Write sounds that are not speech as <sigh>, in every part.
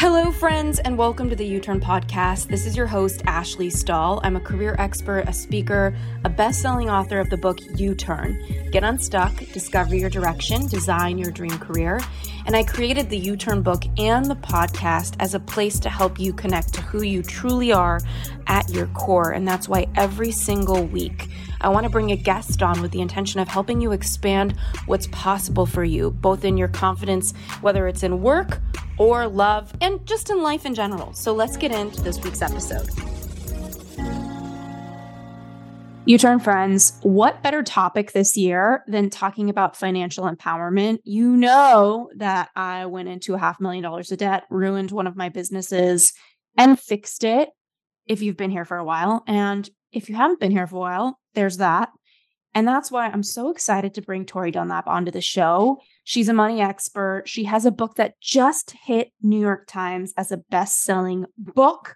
Hello, friends, and welcome to the You Turn Podcast. This is your host, Ashley Stahl. I'm a career expert, a speaker, a best selling author of the book You Turn Get Unstuck, Discover Your Direction, Design Your Dream Career. And I created the You Turn book and the podcast as a place to help you connect to who you truly are at your core. And that's why every single week, I want to bring a guest on with the intention of helping you expand what's possible for you, both in your confidence, whether it's in work or love, and just in life in general. So let's get into this week's episode. You Turn friends, what better topic this year than talking about financial empowerment? You know that I went into a half million dollars of debt, ruined one of my businesses, and fixed it if you've been here for a while. And if you haven't been here for a while, there's that. And that's why I'm so excited to bring Tori Dunlap onto the show. She's a money expert. She has a book that just hit New York Times as a best selling book.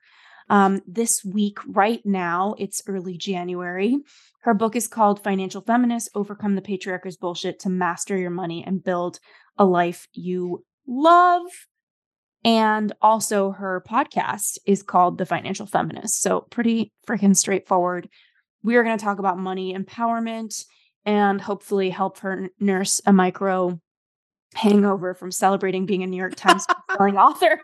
Um, this week, right now, it's early January. Her book is called Financial Feminist Overcome the Patriarchy's Bullshit to Master Your Money and Build a Life You Love. And also, her podcast is called The Financial Feminist. So, pretty freaking straightforward. We are going to talk about money empowerment and hopefully help her nurse a micro hangover from celebrating being a New York Times selling author.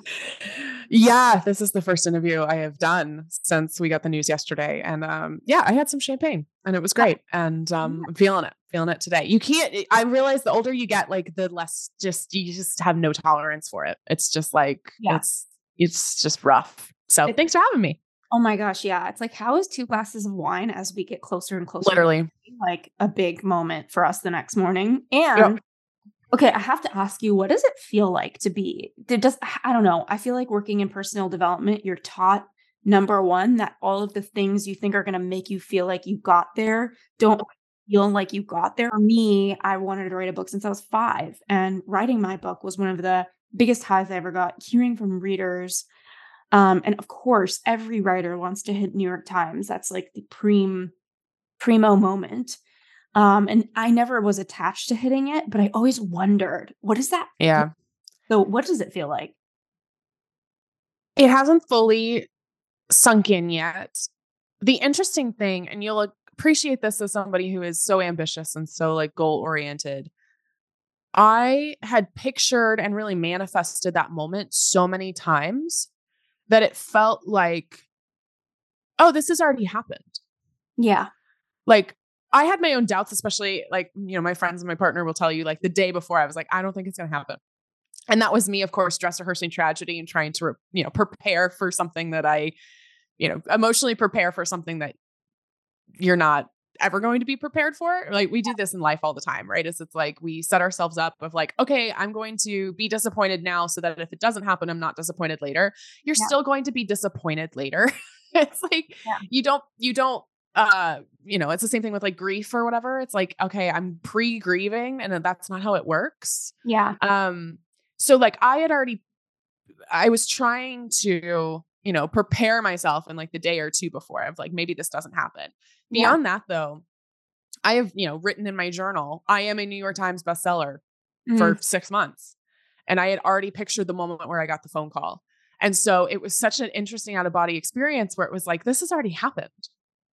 <laughs> yeah, this is the first interview I have done since we got the news yesterday. And um, yeah, I had some champagne and it was great. And um, I'm feeling it, feeling it today. You can't, I realize the older you get, like the less just, you just have no tolerance for it. It's just like, yeah. it's, it's just rough. So thanks for having me. Oh my gosh, yeah. It's like how is two glasses of wine as we get closer and closer? Literally. Like a big moment for us the next morning. And yep. Okay, I have to ask you, what does it feel like to be? Did just I don't know. I feel like working in personal development, you're taught number one that all of the things you think are going to make you feel like you got there don't feel like you got there. For me, I wanted to write a book since I was five, and writing my book was one of the biggest highs I ever got. Hearing from readers, um, and of course, every writer wants to hit New York Times. That's like the prim primo moment. Um, and I never was attached to hitting it, but I always wondered, what is that? Yeah. So what does it feel like? It hasn't fully sunk in yet. The interesting thing, and you'll appreciate this as somebody who is so ambitious and so like goal oriented. I had pictured and really manifested that moment so many times that it felt like, oh, this has already happened. Yeah. Like I had my own doubts, especially like, you know, my friends and my partner will tell you like the day before I was like, I don't think it's going to happen. And that was me, of course, dress rehearsing tragedy and trying to, you know, prepare for something that I, you know, emotionally prepare for something that you're not ever going to be prepared for. Like we do this in life all the time, right? It's it's like we set ourselves up of like, okay, I'm going to be disappointed now so that if it doesn't happen, I'm not disappointed later. You're yeah. still going to be disappointed later. <laughs> it's like yeah. you don't you don't uh you know it's the same thing with like grief or whatever it's like okay i'm pre-grieving and that's not how it works yeah um so like i had already i was trying to you know prepare myself in like the day or two before of like maybe this doesn't happen beyond yeah. that though i have you know written in my journal i am a new york times bestseller mm-hmm. for six months and i had already pictured the moment where i got the phone call and so it was such an interesting out of body experience where it was like this has already happened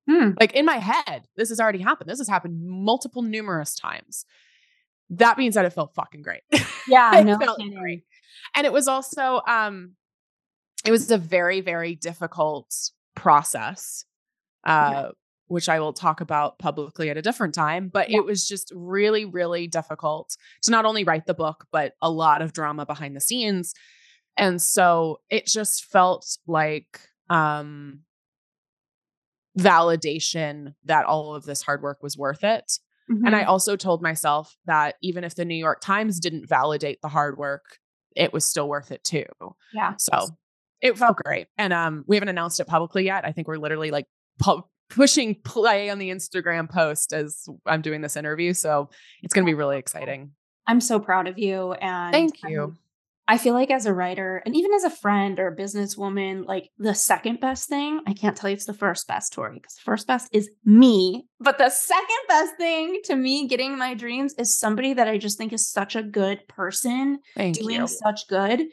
Hmm. Like in my head, this has already happened. This has happened multiple, numerous times. That being said, it felt fucking great. Yeah, <laughs> no felt kidding. great. And it was also, um, it was a very, very difficult process, uh, yeah. Which I will talk about publicly at a different time. But yeah. it was just really, really difficult to not only write the book, but a lot of drama behind the scenes. And so it just felt like um validation that all of this hard work was worth it. Mm-hmm. And I mm-hmm. also told myself that even if the New York Times didn't validate the hard work, it was still worth it too. Yeah. So it felt great. And um we haven't announced it publicly yet. I think we're literally like pu- pushing play on the Instagram post as I'm doing this interview, so it's going to be really exciting. I'm so proud of you and Thank you. Um, I feel like as a writer and even as a friend or a businesswoman, like the second best thing, I can't tell you it's the first best, Tori, because the first best is me. But the second best thing to me getting my dreams is somebody that I just think is such a good person Thank doing you. such good.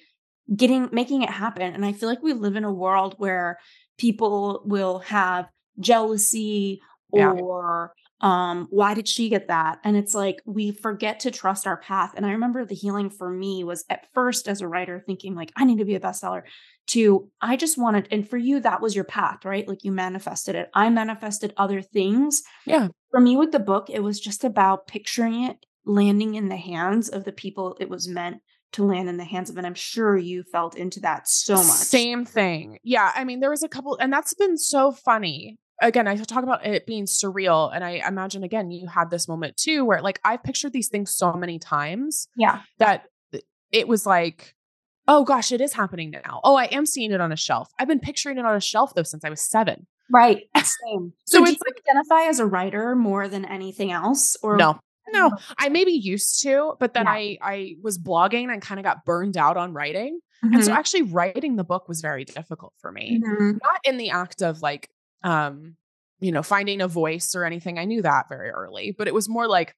getting making it happen. And I feel like we live in a world where people will have jealousy Yeah. or um why did she get that and it's like we forget to trust our path and i remember the healing for me was at first as a writer thinking like i need to be a bestseller to i just wanted and for you that was your path right like you manifested it i manifested other things Yeah. for me with the book it was just about picturing it landing in the hands of the people it was meant to land in the hands of and i'm sure you felt into that so much Same thing. Yeah. I mean, there was a couple, and that's been so funny. Again, I talk about it being surreal. And I imagine, again, you had this moment too, where like I've pictured these things so many times yeah that it was like, oh gosh, it is happening now. Oh, I am seeing it on a shelf. I've been picturing it on a shelf though since I was seven. right <laughs> same So so, do it's you identify as a writer more than anything else or No, no, I maybe used to, but then Yeah. I I was blogging and kind of got burned out on writing. And so Mhm. actually writing the book was very difficult for me. Mhm. not in the act of like um you know finding a voice or anything i knew that very early but it was more like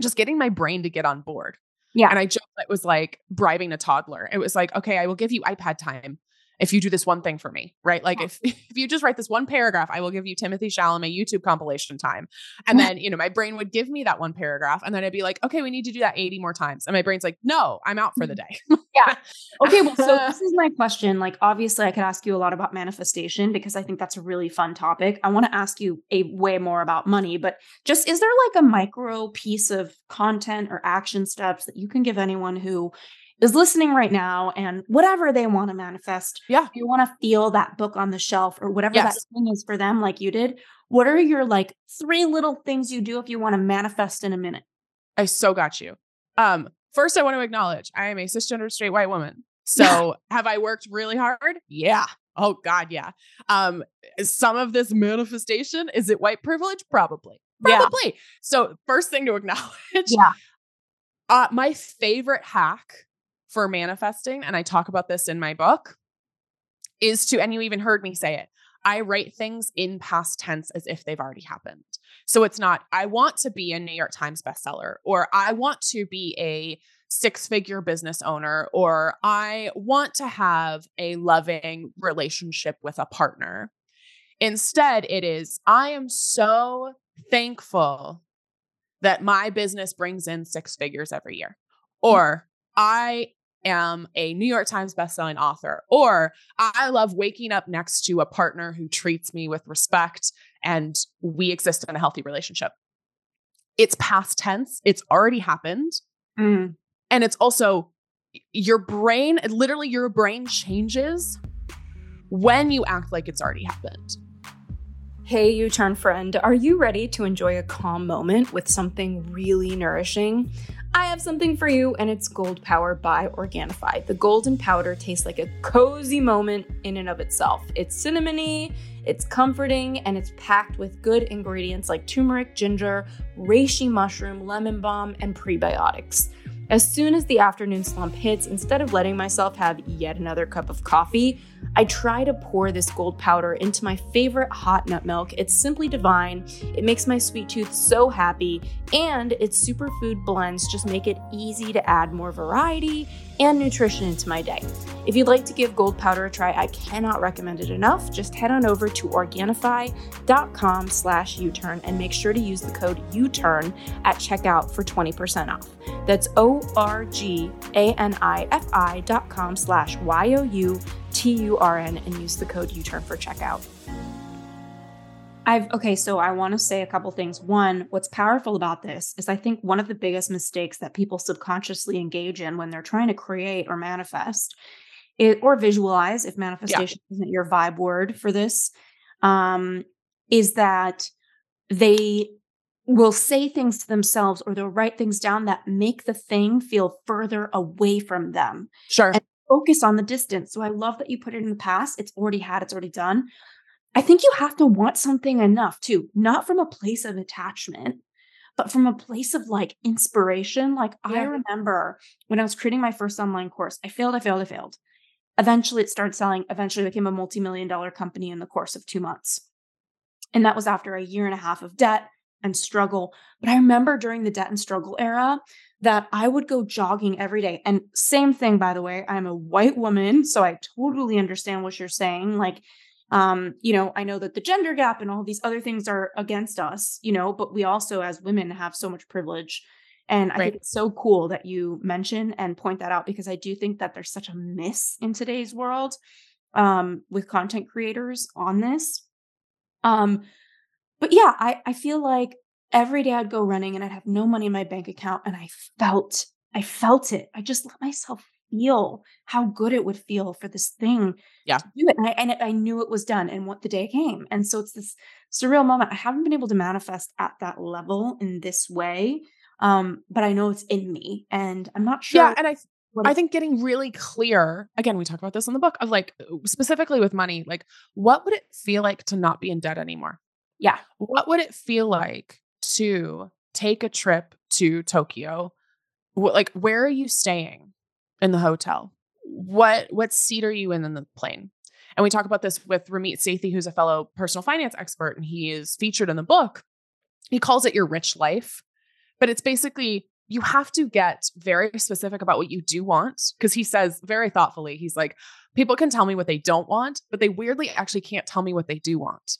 just getting my brain to get on board. Yeah. and i joked it was like bribing a toddler. It was like okay i will give you ipad time if you do this one thing for me right like Yeah. if <laughs> if you just write this one paragraph i will give you timothy chalamet youtube compilation time <laughs> and then you know my brain would give me that one paragraph and then i'd be like okay we need to do that 80 more times and my brain's like no i'm out for the mm-hmm. day yeah. <laughs> Okay, well, so this is my question. Like, obviously, I could ask you a lot about manifestation because I think that's a really fun topic. I want to ask you a way more about money, but just is there like a micro piece of content or action steps that you can give anyone who is listening right now and whatever they want to manifest? Yeah. you want to feel that book on the shelf or whatever Yes. that thing is for them, like you did. What are your like three little things you do if you want to manifest in a minute? I so got you. Um, first, I want to acknowledge I am a cisgender straight white woman. So, <laughs> have I worked really hard? Yeah. Oh God, yeah. Um, some of this manifestation is it white privilege? Probably, Yeah. probably. So, first thing to acknowledge, Yeah. uh, my favorite hack for manifesting, and I talk about this in my book, is to, and you even heard me say it. I write things in past tense as if they've already happened. So it's not, I want to be a New York Times bestseller, or I want to be a six figure business owner, or I want to have a loving relationship with a partner. Instead, it is, I am so thankful that my business brings in six figures every year, mm. or I am a New York Times bestselling author, or I love waking up next to a partner who treats me with respect and we exist in a healthy relationship. It's past tense, it's already happened. Mm. And it's also your brain, literally, your brain changes when you act like it's already happened. Hey, You Turn friend, are you ready to enjoy a calm moment with something really nourishing? I have something for you, and it's Gold Power by Organifi. The golden powder tastes like a cozy moment in and of itself. It's cinnamony, it's comforting, and it's packed with good ingredients like turmeric, ginger, reishi mushroom, lemon balm, and prebiotics. As soon as the afternoon slump hits, instead of letting myself have yet another cup of coffee, I try to pour this gold powder into my favorite hot nut milk. It's simply divine. It makes my sweet tooth so happy, and its superfood blends just make it easy to add more variety and nutrition into my day. If you'd like to give gold powder a try, I cannot recommend it enough. Just head on over to Organifi.com slash U-turn and make sure to use the code U-turn at checkout for 20% off. That's O-R-G-A-N-I-F-I dot com slash Y-O-U-T-U-R-N and use the code U-turn for checkout. I've okay, so I want to say a couple things. One, what's powerful about this is I think one of the biggest mistakes that people subconsciously engage in when they're trying to create or manifest it or visualize if manifestation isn't your vibe word for this um is that they will say things to themselves or they'll write things down that make the thing feel further away from them Sure. And- focus on the distance. So I love that you put it in the past. It's already had, it's already done. I think you have to want something enough too, not from a place of attachment, but from a place of like inspiration. Like I remember when I was creating my first online course, I failed, I failed, I failed. Eventually it started selling, eventually became a multi-million dollar company in the course of two months. And that was after a year and a half of debt, and struggle. But I remember during the debt and struggle era that I would go jogging every day. And same thing, by the way, I'm a white woman. So I totally understand what you're saying. Like, um, you know, I know that the gender gap and all these other things are against us, you know, but we also, as women, have so much privilege. And I right. think it's so cool that you mention and point that out because I do think that there's such a miss in today's world um, with content creators on this. Um, but yeah, I, I feel like every day I'd go running and I'd have no money in my bank account and I felt I felt it. I just let myself feel how good it would feel for this thing yeah. to do it. And I, and I knew it was done and what the day came. And so it's this surreal moment. I haven't been able to manifest at that level in this way. Um, but I know it's in me and I'm not sure. Yeah. And I, I think getting really clear, again, we talk about this in the book of like specifically with money, like what would it feel like to not be in debt anymore? Yeah. What would it feel like to take a trip to Tokyo? What, like, where are you staying in the hotel? What what seat are you in in the plane? And we talk about this with Ramit Sethi, who's a fellow personal finance expert, and he is featured in the book. He calls it your rich life, but it's basically you have to get very specific about what you do want because he says very thoughtfully, he's like, people can tell me what they don't want, but they weirdly actually can't tell me what they do want.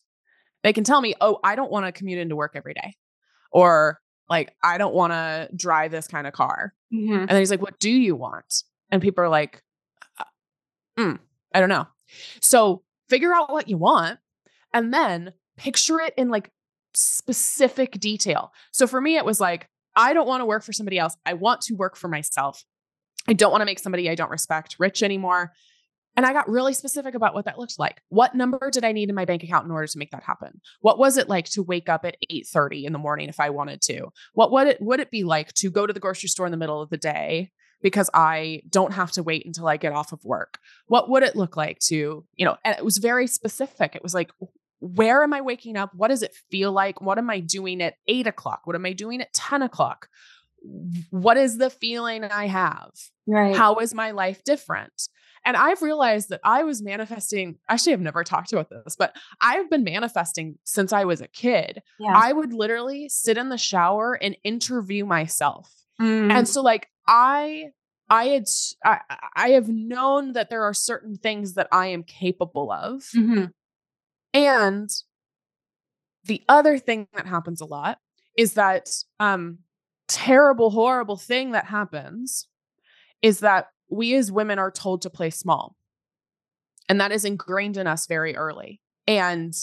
They can tell me, oh, I don't want to commute into work every day or like I don't want to drive this kind of car. Mm-hmm. And then he's like, "What do you want?" And people are like, uh, mm, "I don't know." So figure out what you want, and then picture it in like specific detail. So for me, it was like, I don't want to work for somebody else. I want to work for myself. I don't want to make somebody I don't respect rich anymore. And I got really specific about what that looked like. What number did I need in my bank account in order to make that happen? What was it like to wake up at 8:30 in the morning if I wanted to? What would it would it be like to go to the grocery store in the middle of the day because I don't have to wait until I get off of work? What would it look like to, you know, and it was very specific. It was like, where am I waking up? What does it feel like? What am I doing at eight o'clock? What am I doing at 10 o'clock? What is the feeling I have? Right. How is my life different? And I've realized that I was manifesting. Actually, I've never talked about this, but I've been manifesting since I was a kid. Yeah. I would literally sit in the shower and interview myself. Mm. And so, like, I I had I, I have known that there are certain things that I am capable of. Mm-hmm. And the other thing that happens a lot is that um terrible horrible thing that happens is that we as women are told to play small. And that is ingrained in us very early. And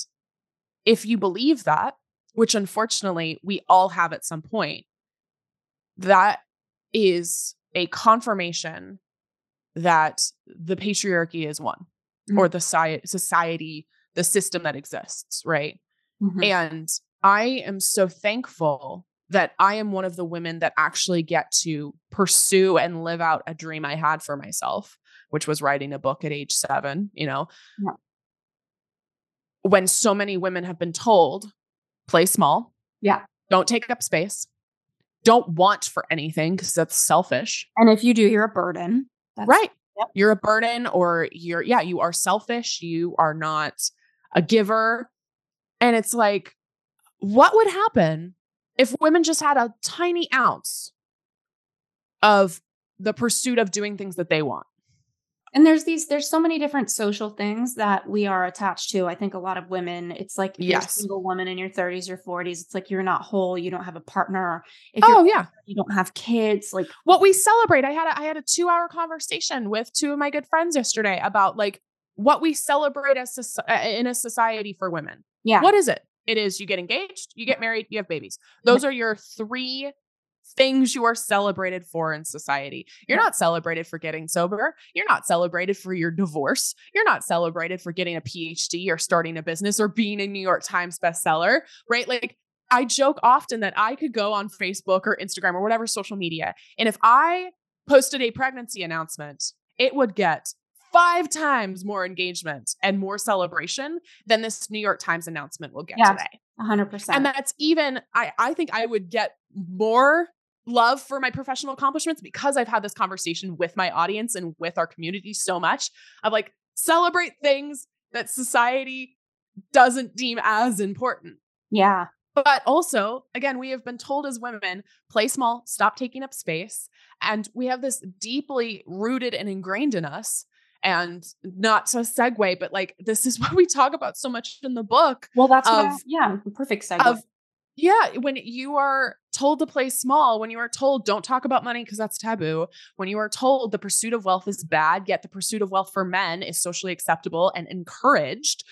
if you believe that, which unfortunately we all have at some point, that is a confirmation that the patriarchy is one mm-hmm. or the society, the system that exists, right? Mm-hmm. And I am so thankful that I am one of the women that actually get to pursue and live out a dream I had for myself, which was writing a book at age seven, you know. Yeah. When so many women have been told, play small. Yeah. Don't take up space. Don't want for anything because that's selfish. And if you do, you're a burden. That's, right. Yep. You're a burden or you're, yeah, you are selfish. You are not a giver. And it's like, what would happen if women just had a tiny ounce of the pursuit of doing things that they want and there's these there's so many different social things that we are attached to i think a lot of women it's like yes. you're a single woman in your 30s or 40s it's like you're not whole you don't have a partner if oh yeah you don't have kids like what we celebrate i had a, i had a two hour conversation with two of my good friends yesterday about like what we celebrate as uh, in a society for women yeah what is it it is you get engaged, you get married, you have babies. Those are your three things you are celebrated for in society. You're not celebrated for getting sober. You're not celebrated for your divorce. You're not celebrated for getting a PhD or starting a business or being a New York Times bestseller, right? Like I joke often that I could go on Facebook or Instagram or whatever social media. And if I posted a pregnancy announcement, it would get five times more engagement and more celebration than this New York Times announcement will get yeah, today. 100%. And that's even, I, I think I would get more love for my professional accomplishments because I've had this conversation with my audience and with our community so much of like, celebrate things that society doesn't deem as important. Yeah. But also, again, we have been told as women play small, stop taking up space. And we have this deeply rooted and ingrained in us. And not to segue, but like this is <laughs> what we talk about so much in the book. Well, that's of, I, yeah, perfect segue. Of, yeah, when you are told to play small, when you are told don't talk about money because that's taboo, when you are told the pursuit of wealth is bad, yet the pursuit of wealth for men is socially acceptable and encouraged,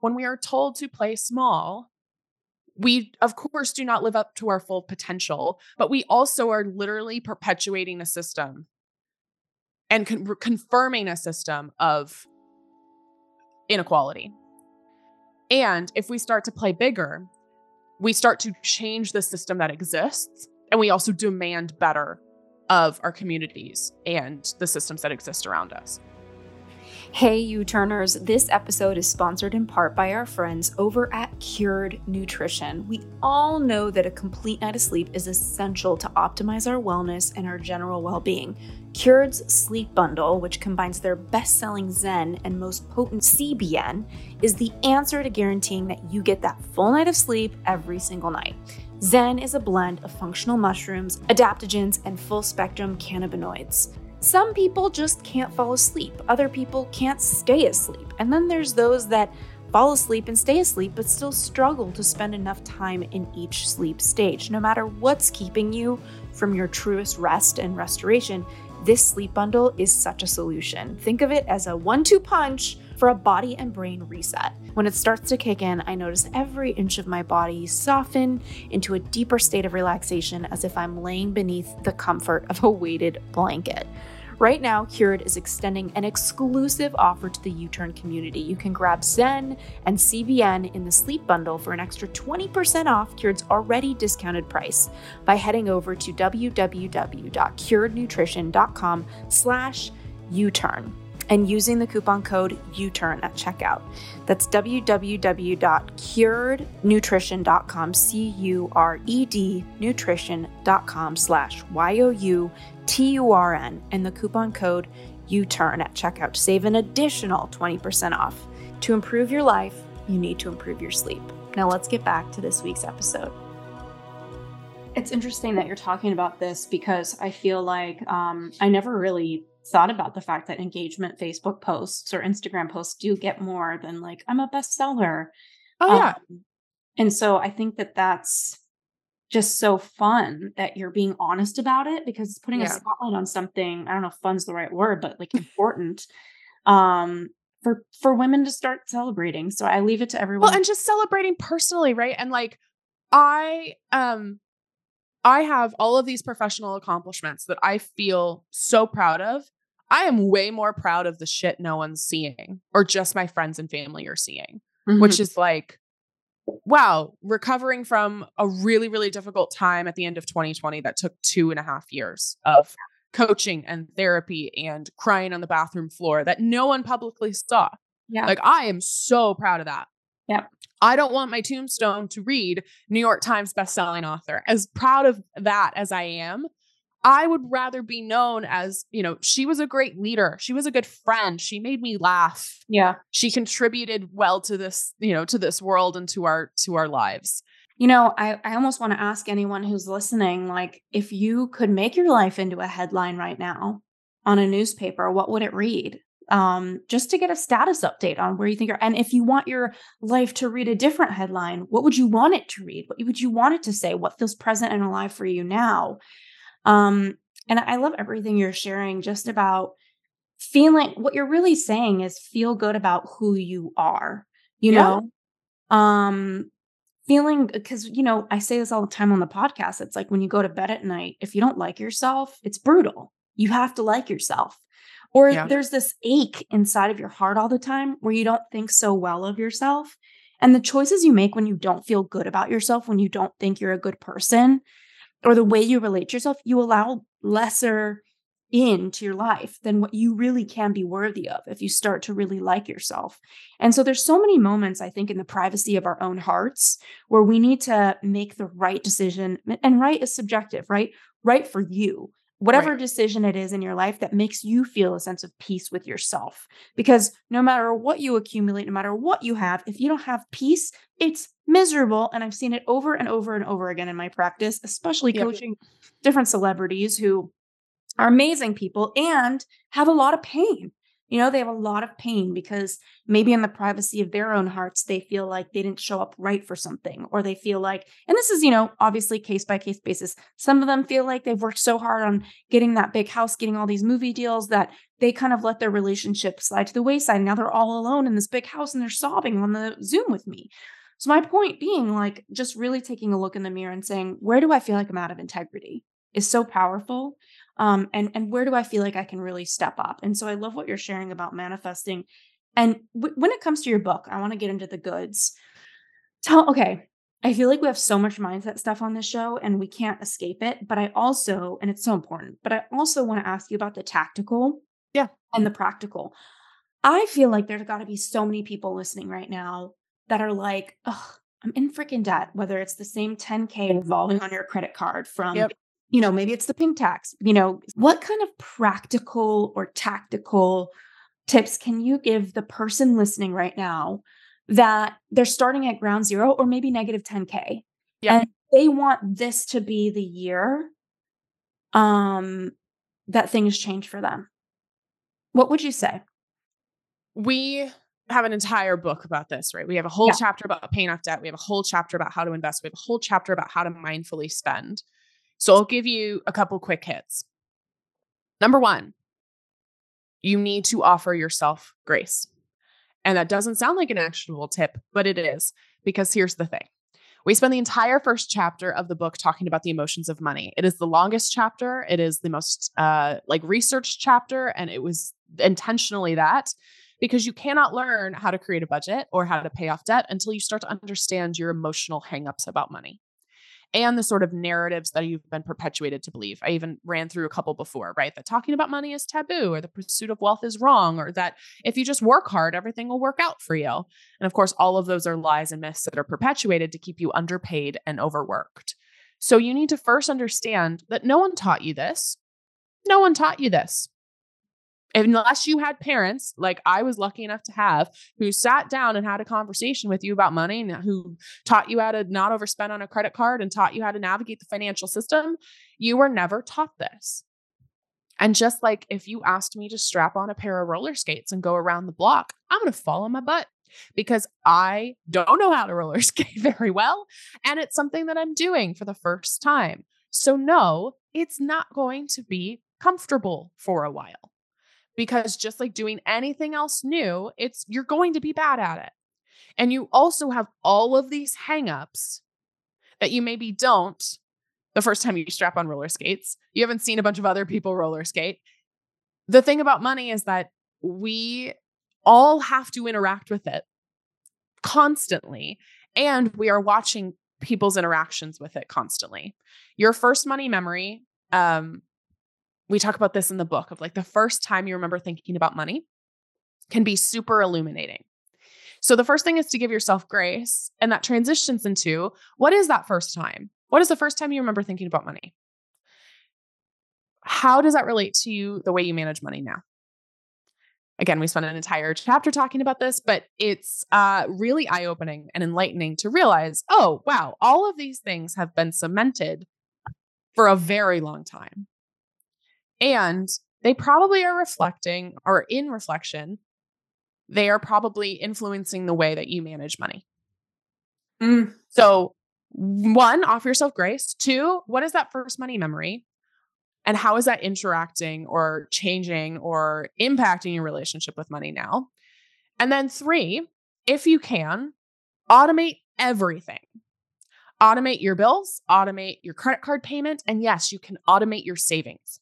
when we are told to play small, we of course do not live up to our full potential but we also are literally perpetuating a system and con- confirming a system of inequality. And if we start to play bigger we start to change the system that exists and we also demand better of our communities and the systems that exist around us Hey, U Turners, this episode is sponsored in part by our friends over at Cured Nutrition. We all know that a complete night of sleep is essential to optimize our wellness and our general well being. Cured's Sleep Bundle, which combines their best selling Zen and most potent CBN, is the answer to guaranteeing that you get that full night of sleep every single night. Zen is a blend of functional mushrooms, adaptogens, and full spectrum cannabinoids. Some people just can't fall asleep, other people can't stay asleep, and then there's those that fall asleep and stay asleep but still struggle to spend enough time in each sleep stage. No matter what's keeping you from your truest rest and restoration, this sleep bundle is such a solution. Think of it as a one two punch for a body and brain reset. When it starts to kick in, I notice every inch of my body soften into a deeper state of relaxation as if I'm laying beneath the comfort of a weighted blanket. Right now, Cured is extending an exclusive offer to the You Turn community. You can grab Zen and CBN in the sleep bundle for an extra 20% off Cured's already discounted price by heading over to www.curednutrition.com slash U-turn and using the coupon code U-turn at checkout. That's www.curednutrition.com, C-U-R-E-D nutrition.com slash Y-O-U-T-U-R-N and the coupon code U-turn at checkout to save an additional 20% off. To improve your life, you need to improve your sleep. Now let's get back to this week's episode. It's interesting that you're talking about this because I feel like um, I never really thought about the fact that engagement Facebook posts or Instagram posts do get more than like I'm a bestseller. Oh yeah. Um, and so I think that that's just so fun that you're being honest about it because it's putting Yeah. a spotlight on something. I don't know if fun's the right word, but like important um for for women to start celebrating. So I leave it to everyone. Well, and just celebrating personally, right? And like I um I have all of these professional accomplishments that I feel so proud of. I am way more proud of the shit no one's seeing or just my friends and family are seeing, Mhm. which is like, wow, recovering from a really, really difficult time at the end of 2020 that took two and a half years oh, of coaching and therapy and crying on the bathroom floor that no one publicly saw. yeah. Like, I am so proud of that. Yeah. I don't want my tombstone to read New York Times bestselling author. As proud of that as I am, I would rather be known as, you know, she was a great leader. She was a good friend. She made me laugh. yeah. She contributed well to this, you know, to this world and to our to our lives. You know, I, I almost want to ask anyone who's listening, like, if you could make your life into a headline right now on a newspaper, what would it read? Um, just to get a status update on where you think you're. And if you want your life to read a different headline, what would you want it to read? What would you want it to say? What feels present and alive for you now? Um, and I love everything you're sharing just about feeling what you're really saying is feel good about who you are, you Yeah. know? Um, feeling because you know i say this all the time on the podcast it's like when you go to bed at night if you don't like yourself it's brutal you have to like yourself or Yeah. there's this ache inside of your heart all the time where you don't think so well of yourself and the choices you make when you don't feel good about yourself when you don't think you're a good person or the way you relate to yourself you allow lesser into your life than what you really can be worthy of if you start to really like yourself. And so there's so many moments I think in the privacy of our own hearts where we need to make the right decision and right is subjective, right? Right for you. Whatever Right. decision it is in your life that makes you feel a sense of peace with yourself. Because no matter what you accumulate, no matter what you have, if you don't have peace, it's miserable. And I've seen it over and over and over again in my practice, especially Yep. coaching different celebrities who are amazing people and have a lot of pain. You know, they have a lot of pain because maybe in the privacy of their own hearts, they feel like they didn't show up right for something, or they feel like, and this is, you know, obviously case by case basis. Some of them feel like they've worked so hard on getting that big house, getting all these movie deals that they kind of let their relationship slide to the wayside. Now they're all alone in this big house and they're sobbing on the Zoom with me. So, my point being, like, just really taking a look in the mirror and saying, where do I feel like I'm out of integrity is so powerful um, and and where do I feel like I can really step up? And so I love what you're sharing about manifesting. And w- when it comes to your book, I want to get into the goods. Tell okay, I feel like we have so much mindset stuff on this show and we can't escape it. But I also, and it's so important, but I also want to ask you about the tactical, Yeah. and the practical. I feel like there's got to be so many people listening right now that are like, oh, I'm in freaking debt, whether it's the same 10K revolving on your credit card from Yep. You know, maybe it's the pink tax. You know, what kind of practical or tactical tips can you give the person listening right now that they're starting at ground zero or maybe negative 10K? Yeah. And they want this to be the year um, that things change for them. What would you say? we have an entire book about this, right? We have a whole Yeah. chapter about paying off debt. We have a whole chapter about how to invest. We have a whole chapter about how to mindfully spend. So I'll give you a couple quick hits. Number one, you need to offer yourself grace. And that doesn't sound like an actionable tip, but it is because here's the thing. We spend the entire first chapter of the book talking about the emotions of money. It is the longest chapter. It is the most uh, like researched chapter, and it was intentionally that because you cannot learn how to create a budget or how to pay off debt until you start to understand your emotional hangups about money and the sort of narratives that you've been perpetuated to believe. I even ran through a couple before, right? That talking about money is taboo or the pursuit of wealth is wrong or that if you just work hard, everything will work out for you. And of course, all of those are lies and myths that are perpetuated to keep you underpaid and overworked. So you need to first understand that no one taught you this. No one taught you this unless you had parents like I was lucky enough to have who sat down and had a conversation with you about money and who taught you how to not overspend on a credit card and taught you how to navigate the financial system, you were never taught this. And just like if you asked me to strap on a pair of roller skates and go around the block, I'm going to fall on my butt because I don't know how to roller <laughs> skate very well. And it's something that I'm doing for the first time. So, no, it's not going to be comfortable for a while because just like doing anything else new, it's you're going to be bad at it. And you also have all of these hangups that you maybe don't the first time you strap on roller skates. You haven't seen a bunch of other people roller skate. The thing about money is that we all have to interact with it constantly and we are watching people's interactions with it constantly. Your first money memory um we talk about this in the book of like the first time you remember thinking about money can be super illuminating. So the first thing is to give yourself grace, and that transitions into what is that first time? What is the first time you remember thinking about money? How does that relate to you, the way you manage money now? Again, we spent an entire chapter talking about this, but it's uh, really eye opening and enlightening to realize oh, wow, all of these things have been cemented for a very long time. And they probably are reflecting or in reflection, they are probably influencing the way that you manage money. Mm, So, one, offer yourself grace. Two, what is that first money memory? And how is that interacting or changing or impacting your relationship with money now? And then three, if you can, automate everything. Automate your bills, automate your credit card payment, and yes, you can automate your savings.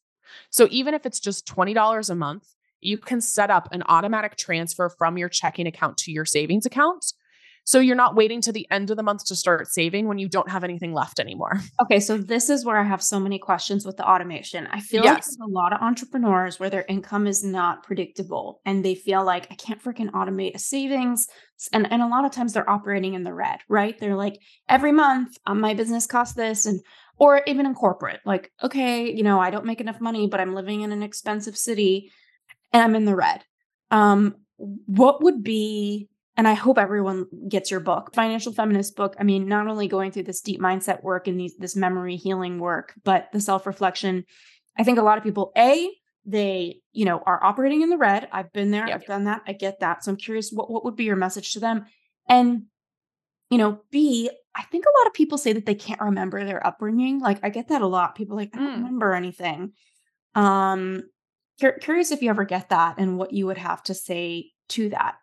So even if it's just $20 a month, you can set up an automatic transfer from your checking account to your savings account. So you're not waiting to the end of the month to start saving when you don't have anything left anymore. <laughs> Okay, so this is where I have so many questions with the automation. I feel like there's a lot of entrepreneurs where their income is not predictable and they feel like I can't freaking automate a savings. And, and a lot of times they're operating in the red, right? They're like, every month um, my business costs this and or even in corporate. Like, okay, you know, I don't make enough money, but I'm living in an expensive city and I'm in the red. Um, what would be and I hope everyone gets your book, Financial Feminist book. I mean, not only going through this deep mindset work and these this memory healing work, but the self-reflection. I think a lot of people, A, they, you know, are operating in the red. I've been there, yep. I've done that, I get that. So I'm curious what, what would be your message to them? And, you know, B, I think a lot of people say that they can't remember their upbringing. Like I get that a lot. People like, I don't mm. remember anything. Um, curious if you ever get that and what you would have to say to that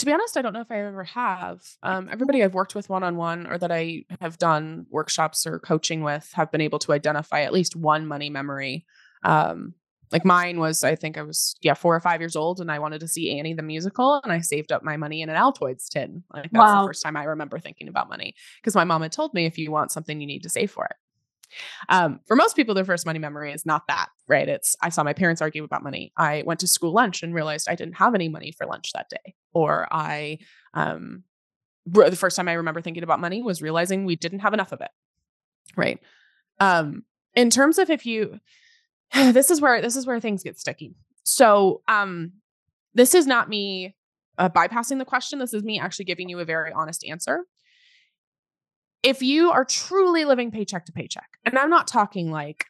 to be honest, I don't know if I ever have. Um, everybody I've worked with one on one or that I have done workshops or coaching with have been able to identify at least one money memory. Um, like mine was, I think I was, yeah, four or five years old and I wanted to see Annie the musical and I saved up my money in an Altoids tin. Like that's wow. the first time I remember thinking about money because my mom had told me if you want something, you need to save for it. Um, for most people, their first money memory is not that, right? It's I saw my parents argue about money. I went to school lunch and realized I didn't have any money for lunch that day. Or I, um, the first time I remember thinking about money was realizing we didn't have enough of it, right? Um, in terms of if you, <sighs> this is where this is where things get sticky. So, um, this is not me uh, bypassing the question. This is me actually giving you a very honest answer if you are truly living paycheck to paycheck, and I'm not talking like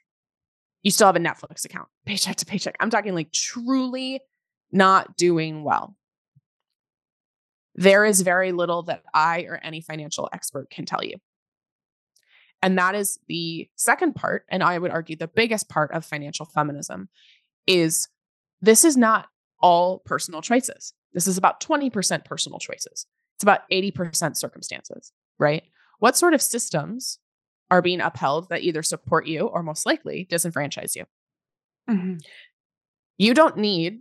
you still have a Netflix account, <laughs> paycheck to paycheck, I'm talking like truly not doing well. There is very little that I or any financial expert can tell you. And that is the second part. And I would argue the biggest part of financial feminism is this is not all personal choices. This is about 20% personal choices. It's about 80% circumstances, right? What sort of systems are being upheld that either support you or most likely disenfranchise you? Mm-hmm. You don't need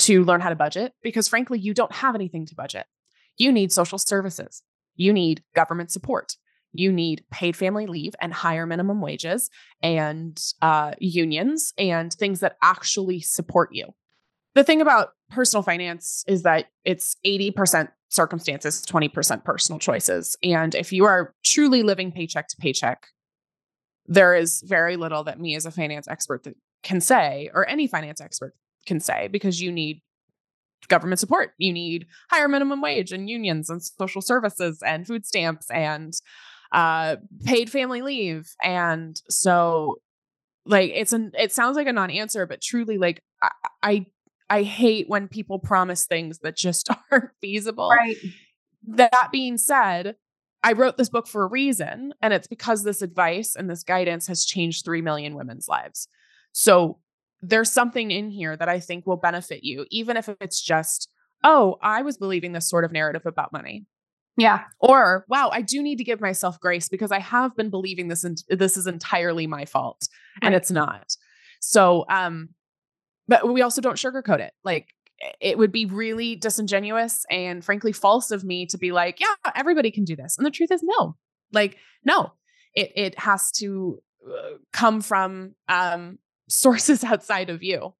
to learn how to budget because, frankly, you don't have anything to budget. You need social services, you need government support. You need paid family leave and higher minimum wages and uh, unions and things that actually support you. The thing about personal finance is that it's 80% circumstances, 20% personal choices. And if you are truly living paycheck to paycheck, there is very little that me as a finance expert that can say, or any finance expert can say, because you need government support. You need higher minimum wage and unions and social services and food stamps and uh, paid family leave. And so, like, it's an it sounds like a non-answer, but truly, like, I, I I hate when people promise things that just <laughs> aren't feasible. Right. That being said, I wrote this book for a reason, and it's because this advice and this guidance has changed 3 million women's lives. So there's something in here that I think will benefit you, even if it's just, oh, I was believing this sort of narrative about money. Yeah. Or, wow, I do need to give myself grace because I have been believing this and this is entirely my fault and it's not. So, um but we also don't sugarcoat it. Like it would be really disingenuous and frankly false of me to be like, yeah, everybody can do this. And the truth is no. Like no. It it has to uh, come from um <laughs> sources outside of you.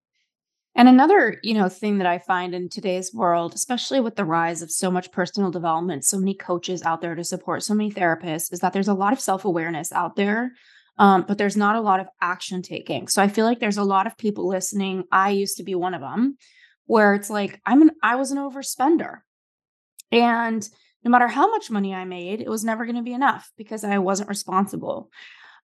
And another, you know, thing that I find in today's world, especially with the rise of so much personal development, so many coaches out there to support, so many therapists, is that there's a lot of self-awareness out there um, but there's not a lot of action taking. So I feel like there's a lot of people listening. I used to be one of them, where it's like I'm an I was an overspender, and no matter how much money I made, it was never going to be enough because I wasn't responsible.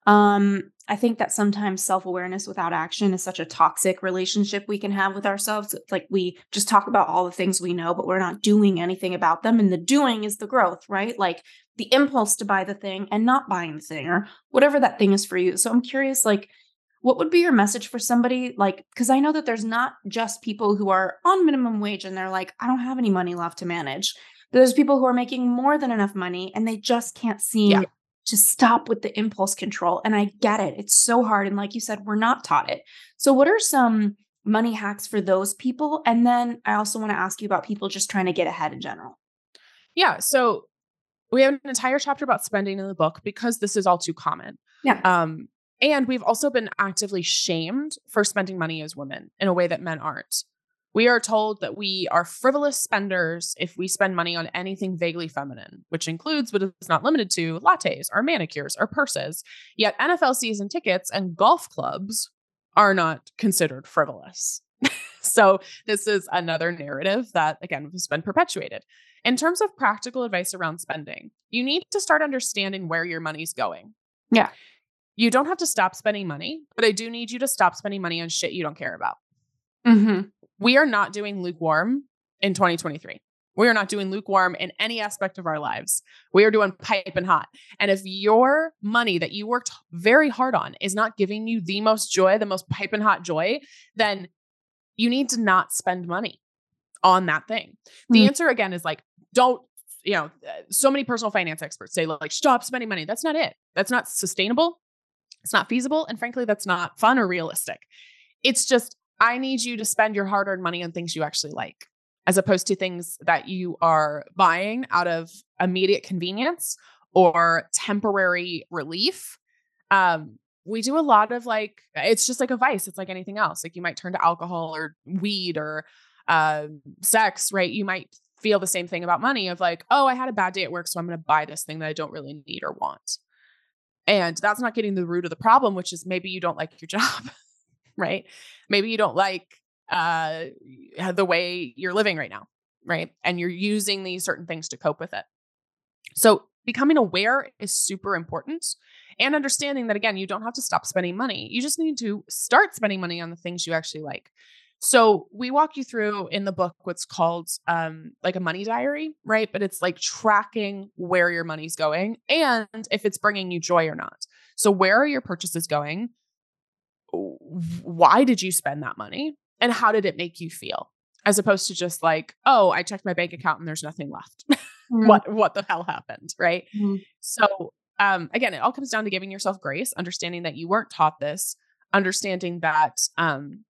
Um, I think that sometimes self awareness without action is such a toxic relationship we can have with ourselves. It's like we just talk about all the things we know, but we're not doing anything about them. And the doing is the growth, right? Like the impulse to buy the thing and not buying the thing or whatever that thing is for you. So I'm curious, like, what would be your message for somebody like because i know that there's not just people who are on minimum wage and they're like i don't have any money left to manage there's people who are making more than enough money and they just can't seem yeah to stop with the impulse control. And I get it. It's so hard. And like you said, we're not taught it. So, what are some money hacks for those people? And then I also want to ask you about people just trying to get ahead in general. Yeah. So, we have an entire chapter about spending in the book because this is all too common. Yeah. Um, and we've also been actively shamed for spending money as women in a way that men aren't. We are told that we are frivolous spenders if we spend money on anything vaguely feminine, which includes but is not limited to lattes or manicures or purses. Yet NFL season tickets and golf clubs are not considered frivolous. <laughs> so this is another narrative that again has been perpetuated. In terms of practical advice around spending, you need to start understanding where your money's going. Yeah. You don't have to stop spending money, but I do need you to stop spending money on shit you don't care about. Mm-hmm. We are not doing lukewarm in 2023. We are not doing lukewarm in any aspect of our lives. We are doing pipe and hot. And if your money that you worked very hard on is not giving you the most joy, the most pipe and hot joy, then you need to not spend money on that thing. The Mm. answer again is like, don't, you know, uh, so many personal finance experts say, like, stop spending money. That's not it. That's not sustainable. It's not feasible. And frankly, that's not fun or realistic. It's just, I need you to spend your hard earned money on things you actually like, as opposed to things that you are buying out of immediate convenience or temporary relief. Um, we do a lot of like, it's just like a vice. It's like anything else. Like you might turn to alcohol or weed or uh, sex, right? You might feel the same thing about money of like, oh, I had a bad day at work, so I'm going to buy this thing that I don't really need or want. And that's not getting the root of the problem, which is maybe you don't like your job, <laughs> right? Maybe you don't like uh, the way you're living right now, right? And you're using these certain things to cope with it. So becoming aware is super important and understanding that again, you don't have to stop spending money. You just need to start spending money on the things you actually like. So we walk you through in the book what's called um, like a money diary, right? But it's like tracking where your money's going and if it's bringing you joy or not. So where are your purchases going? Why did you spend that money? And how did it make you feel? As opposed to just like, oh, I checked my bank account and there's nothing left. <laughs> what what the hell happened, right? Mhm. So um again, it all comes down to giving yourself grace, understanding that you weren't taught this, understanding that um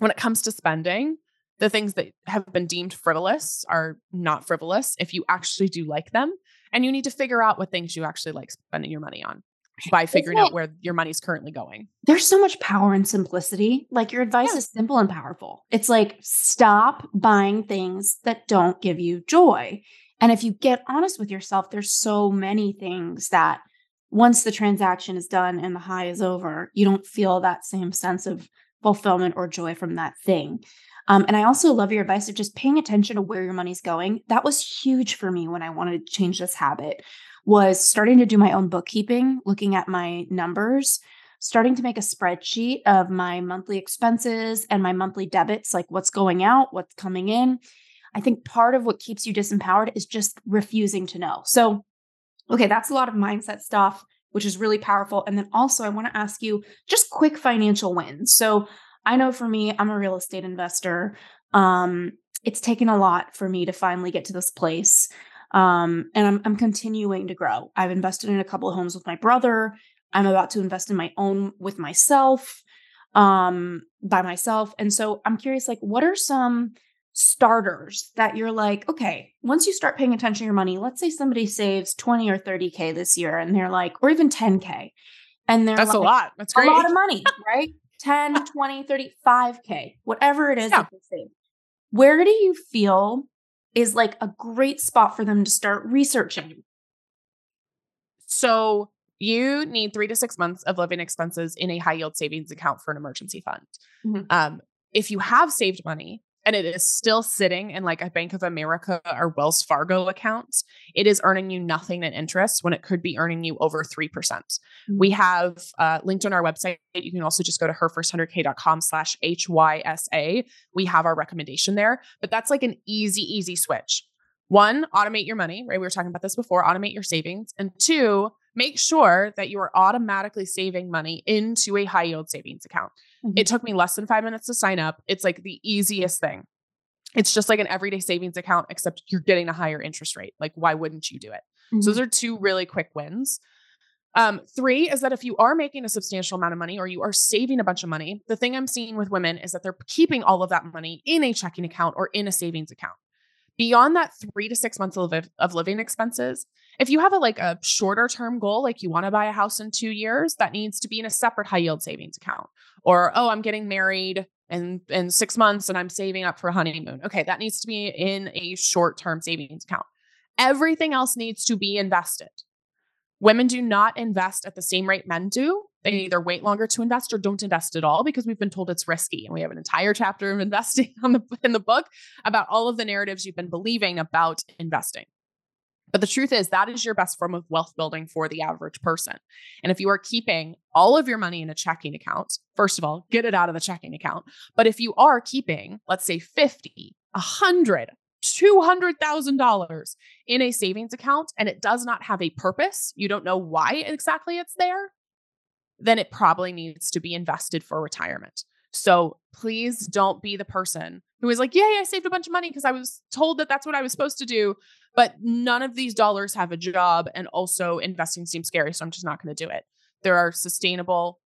when it comes to spending, the things that have been deemed frivolous are not frivolous if you actually do like them. And you need to figure out what things you actually like spending your money on <laughs> by figuring out where your money's currently going. There's so much power in simplicity. Like your advice Yeah. is simple and powerful. It's like stop buying things that don't give you joy. And if you get honest with yourself, there's so many things that once the transaction is done and the high is over, you don't feel that same sense of fulfillment or joy from that thing. Um, and I also love your advice of just paying attention to where your money's going. That was huge for me when I wanted to change this habit. Was starting to do my own bookkeeping, looking at my numbers, starting to make a spreadsheet of my monthly expenses and my monthly debits, like what's going out, what's coming in. I think part of what keeps you disempowered is just refusing to know. So, okay, that's a lot of mindset stuff, which is really powerful. And then also, I want to ask you just quick financial wins. So, I know for me, I'm a real estate investor. Um, it's taken a lot for me to finally get to this place. Um, and I'm, I'm continuing to grow. I've invested in a couple of homes with my brother. I'm about to invest in my own with myself, um, by myself. And so I'm curious, like, what are some starters that you're like, okay, once you start paying attention to your money, let's say somebody saves 20 or 30K this year and they're like, or even 10K. And they're That's a lot. That's a lot of money, <laughs> right? 10, 20, 35K, whatever it is Yeah. that they save. Where do you feel is like a great spot for them to start researching? So you need three to six months of living expenses in a high yield savings account for an emergency fund. Mhm. Um, if you have saved money and it is still sitting in like a Bank of America or Wells Fargo account, it is earning you nothing in interest when it could be earning you over 3%. We have uh, linked on our website. You can also just go to herfirst100k.com slash HYSA. We have our recommendation there, but that's like an easy, easy switch. One, automate your money, right? We were talking about this before, automate your savings. And two, make sure that you are automatically saving money into a high yield savings account. Mhm. It took me less than five minutes to sign up. It's like the easiest thing. It's just like an everyday savings account, except you're getting a higher interest rate. Like, why wouldn't you do it? Mhm. So those are two really quick wins. Um, three is that if you are making a substantial amount of money or you are saving a bunch of money, the thing I'm seeing with women is that they're keeping all of that money in a checking account or in a savings account. Beyond that three to six months of, of living expenses, if you have a like a shorter term goal, like you want to buy a house in two years, that needs to be in a separate high yield savings account. Or, oh, I'm getting married in in 6 months and I'm saving up for a honeymoon. Okay, that needs to be in a short-term savings account. Everything else needs to be invested. Women do not invest at the same rate men do. They mm. either wait longer to invest or don't invest at all because we've been told it's risky. And we have an entire chapter of <laughs> investing on the in the book about all of the narratives you've been believing about investing. But the truth is, that is your best form of wealth building for the average person. And if you are keeping all of your money in a checking account, first of all, get it out of the checking account. But if you are keeping, let's say 50, 100, $200,000 in a savings account and it does not have a purpose, you don't know why exactly it's there, then it probably needs to be invested for retirement. So please don't be the person who is like, Yay, I saved a bunch of money because I was told that that's what I was supposed to do. But none of these dollars have a job. And also, investing seems scary. So I'm just not going to do it. There are sustainable,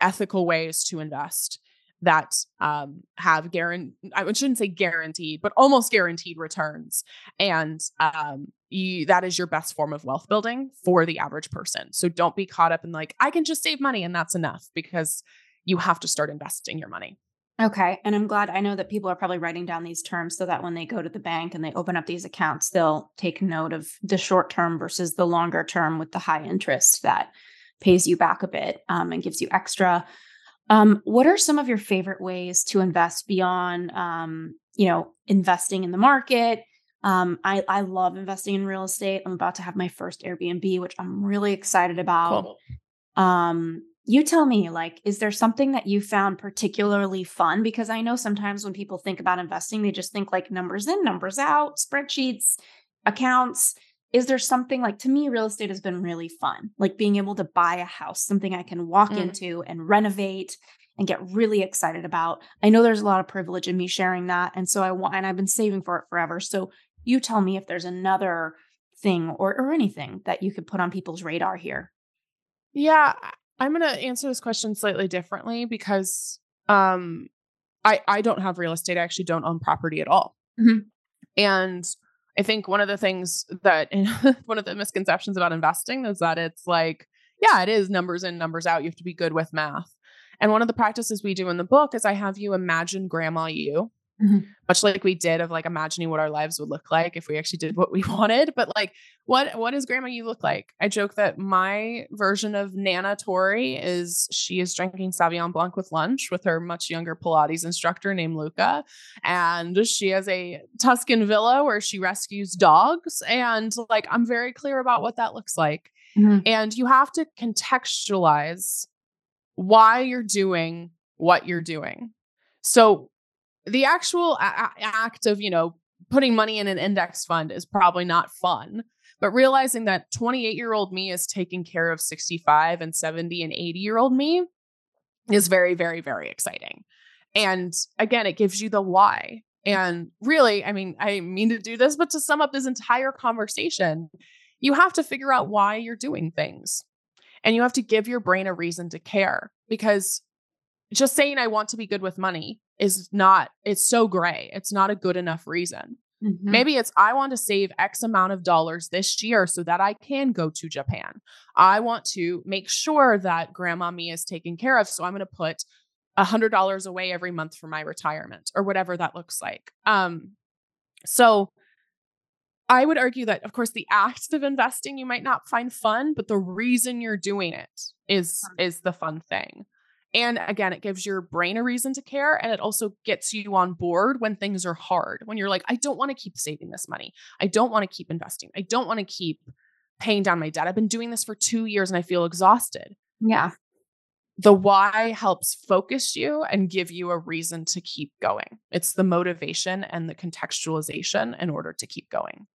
ethical ways to invest that um, have guaranteed, I shouldn't say guaranteed, but almost guaranteed returns. And um, you, that is your best form of wealth building for the average person. So don't be caught up in like, I can just save money and that's enough because you have to start investing your money. Okay. And I'm glad I know that people are probably writing down these terms so that when they go to the bank and they open up these accounts, they'll take note of the short term versus the longer term with the high interest that pays you back a bit um, and gives you extra. Um, what are some of your favorite ways to invest beyond, um, you know, investing in the market? Um, I, I love investing in real estate. I'm about to have my first Airbnb, which I'm really excited about. Cool. Um, you tell me, like, is there something that you found particularly fun? Because I know sometimes when people think about investing, they just think like numbers in, numbers out, spreadsheets, accounts. Is there something like to me, real estate has been really fun, like being able to buy a house, something I can walk mm. into and renovate and get really excited about. I know there's a lot of privilege in me sharing that. And so I want, and I've been saving for it forever. So you tell me if there's another thing or, or anything that you could put on people's radar here. Yeah, I'm going to answer this question slightly differently because um, I I don't have real estate. I actually don't own property at all. Mm-hmm. And I think one of the things that <laughs> one of the misconceptions about investing is that it's like, yeah, it is numbers in, numbers out. You have to be good with math. And one of the practices we do in the book is I have you imagine grandma you mm-hmm. much like we did of like imagining what our lives would look like if we actually did what we <laughs> wanted. But like, what what does Grandma you look like? I joke that my version of Nana Tori is she is drinking Sauvignon Blanc with lunch with her much younger Pilates instructor named Luca, and she has a Tuscan villa where she rescues dogs. And like, I'm very clear about what that looks like. Mm-hmm. And you have to contextualize why you're doing what you're doing. So the actual a- act of, you know, putting money in an index fund is probably not fun. But realizing that 28 year old me is taking care of 65 and 70 and 80 year old me is very, very, very exciting. And again, it gives you the why. And really, I mean, I mean to do this, but to sum up this entire conversation, you have to figure out why you're doing things. And you have to give your brain a reason to care because just saying I want to be good with money is not, it's so gray. It's not a good enough reason. Mm-hmm. Maybe it's I want to save X amount of dollars this year so that I can go to Japan. I want to make sure that grandma me is taken care of. So I'm going to put a hundred dollars away every month for my retirement or whatever that looks like. Um, so I would argue that, of course, the act of investing you might not find fun, but the reason you're doing it is is the fun thing. And again, it gives your brain a reason to care. And it also gets you on board when things are hard. When you're like, I don't want to keep saving this money. I don't want to keep investing. I don't want to keep paying down my debt. I've been doing this for two years and I feel exhausted. Yeah. The why helps focus you and give you a reason to keep going. It's the motivation and the contextualization in order to keep going.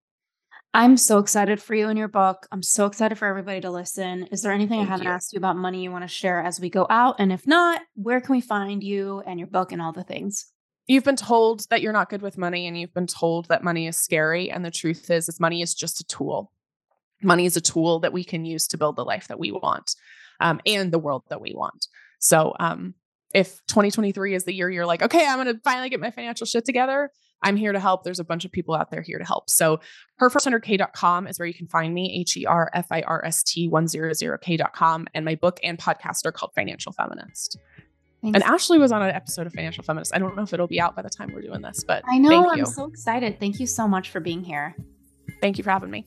I'm so excited for you and your book. I'm so excited for everybody to listen. Is there anything Thank I haven't you. asked you about money you want to share as we go out? And if not, where can we find you and your book and all the things? You've been told that you're not good with money and you've been told that money is scary. And the truth is, is money is just a tool. Money is a tool that we can use to build the life that we want um, and the world that we want. So um, if 2023 is the year you're like, okay, I'm going to finally get my financial shit together, I'm here to help. There's a bunch of people out there here to help. So herfirst100k.com is where you can find me, H E R F I R S T 100k.com. And my book and podcast are called Financial Feminist. Thanks. And Ashley was on an episode of Financial Feminist. I don't know if it'll be out by the time we're doing this, but I know I'm so excited. Thank you so much for being here. Thank you for having me.